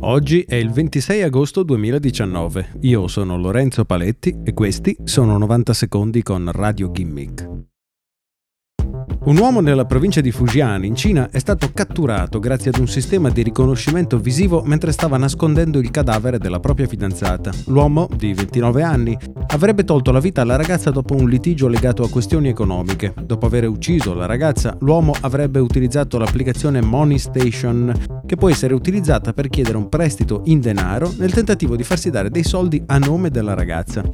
Oggi è il 26 agosto 2019. Io sono Lorenzo Paletti e questi sono 90 secondi con Radio Gimmick. Un uomo nella provincia di Fujian, in Cina, è stato catturato grazie ad un sistema di riconoscimento visivo mentre stava nascondendo il cadavere della propria fidanzata. L'uomo, di 29 anni, avrebbe tolto la vita alla ragazza dopo un litigio legato a questioni economiche. Dopo aver ucciso la ragazza, l'uomo avrebbe utilizzato l'applicazione Money Station, che può essere utilizzata per chiedere un prestito in denaro nel tentativo di farsi dare dei soldi a nome della ragazza.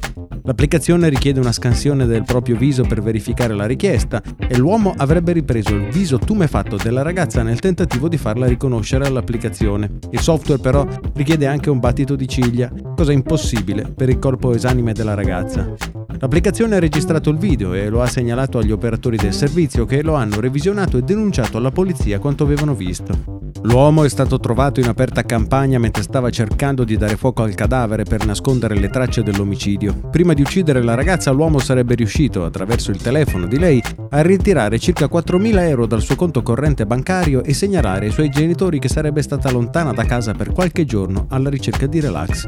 L'applicazione richiede una scansione del proprio viso per verificare la richiesta e l'uomo avrebbe ripreso il viso tumefatto della ragazza nel tentativo di farla riconoscere all'applicazione. Il software però richiede anche un battito di ciglia, cosa impossibile per il corpo esanime della ragazza. L'applicazione ha registrato il video e lo ha segnalato agli operatori del servizio che lo hanno revisionato e denunciato alla polizia quanto avevano visto. L'uomo è stato trovato in aperta campagna mentre stava cercando di dare fuoco al cadavere per nascondere le tracce dell'omicidio. Prima di uccidere la ragazza, l'uomo sarebbe riuscito, attraverso il telefono di lei, a ritirare circa 4.000 euro dal suo conto corrente bancario e segnalare ai suoi genitori che sarebbe stata lontana da casa per qualche giorno alla ricerca di relax.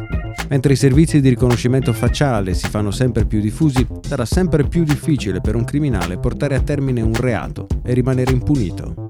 Mentre i servizi di riconoscimento facciale si fanno sempre più diffusi, sarà sempre più difficile per un criminale portare a termine un reato e rimanere impunito.